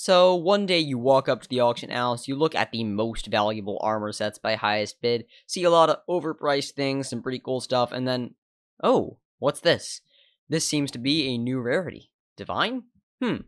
So, one day you walk up to the auction house, you look at the most valuable armor sets by highest bid, see a lot of overpriced things, some pretty cool stuff, and then, oh, what's this? This seems to be a new rarity. Divine? Hmm,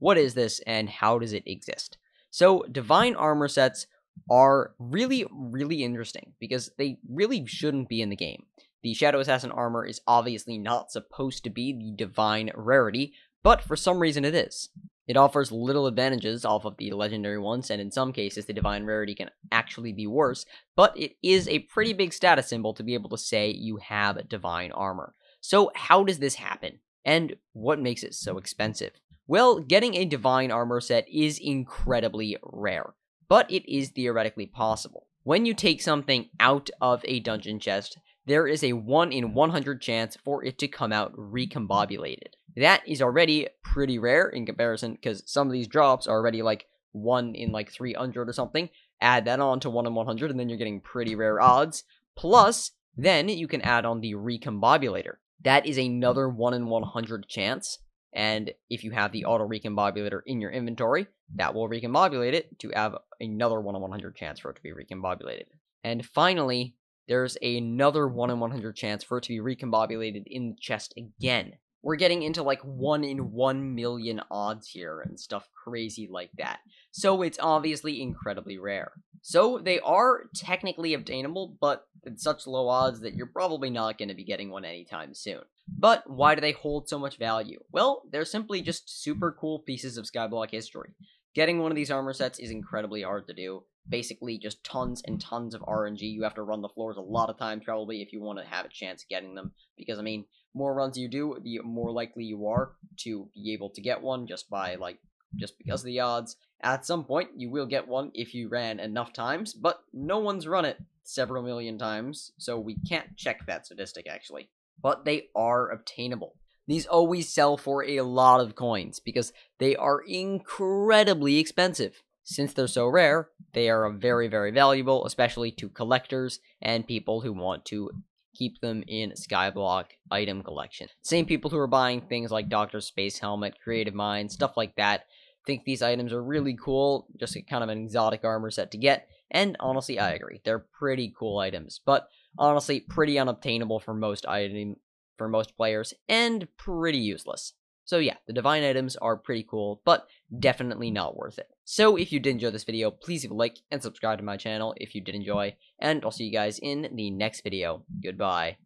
what is this and how does it exist? So, divine armor sets are really, really interesting because they really shouldn't be in the game. The Shadow Assassin armor is obviously not supposed to be the divine rarity, but for some reason it is. It offers little advantages off of the legendary ones, and in some cases the divine rarity can actually be worse, but it is a pretty big status symbol to be able to say you have divine armor. So how does this happen? And what makes it so expensive? Well, getting a divine armor set is incredibly rare, but it is theoretically possible. When you take something out of a dungeon chest, there is a 1 in 100 chance for it to come out recombobulated. That is already pretty rare in comparison because some of these drops are already like 1 in like 300 or something. Add that on to 1 in 100 and then you're getting pretty rare odds. Plus, then you can add on the recombobulator. That is another 1 in 100 chance. And if you have the auto recombobulator in your inventory, that will recombobulate it to have another 1 in 100 chance for it to be recombobulated. And finally, there's another 1 in 100 chance for it to be recombobulated in the chest again. We're getting into like 1 in 1 million odds here and stuff crazy like that. So it's obviously incredibly rare. So they are technically obtainable, but at such low odds that you're probably not going to be getting one anytime soon. But why do they hold so much value? Well, they're simply just super cool pieces of Skyblock history. Getting one of these armor sets is incredibly hard to do. Basically, just tons and tons of RNG. You have to run the floors a lot of times, probably, if you want to have a chance getting them. Because, I mean, more runs you do, the more likely you are to be able to get one just by, like, just because of the odds. At some point, you will get one if you ran enough times, but no one's run it several million times, so we can't check that statistic, actually. But they are obtainable. These always sell for a lot of coins because they are incredibly expensive. Since they're so rare, they are very, very valuable, especially to collectors and people who want to keep them in Skyblock item collection. Same people who are buying things like Doctor Space Helmet, Creative Mind, stuff like that, think these items are really cool, just kind of an exotic armor set to get, and honestly, I agree. They're pretty cool items, but honestly, pretty unobtainable for most item for most players, and pretty useless. So yeah, the divine items are pretty cool, but definitely not worth it. So if you did enjoy this video, please leave a like and subscribe to my channel if you did enjoy, and I'll see you guys in the next video. Goodbye.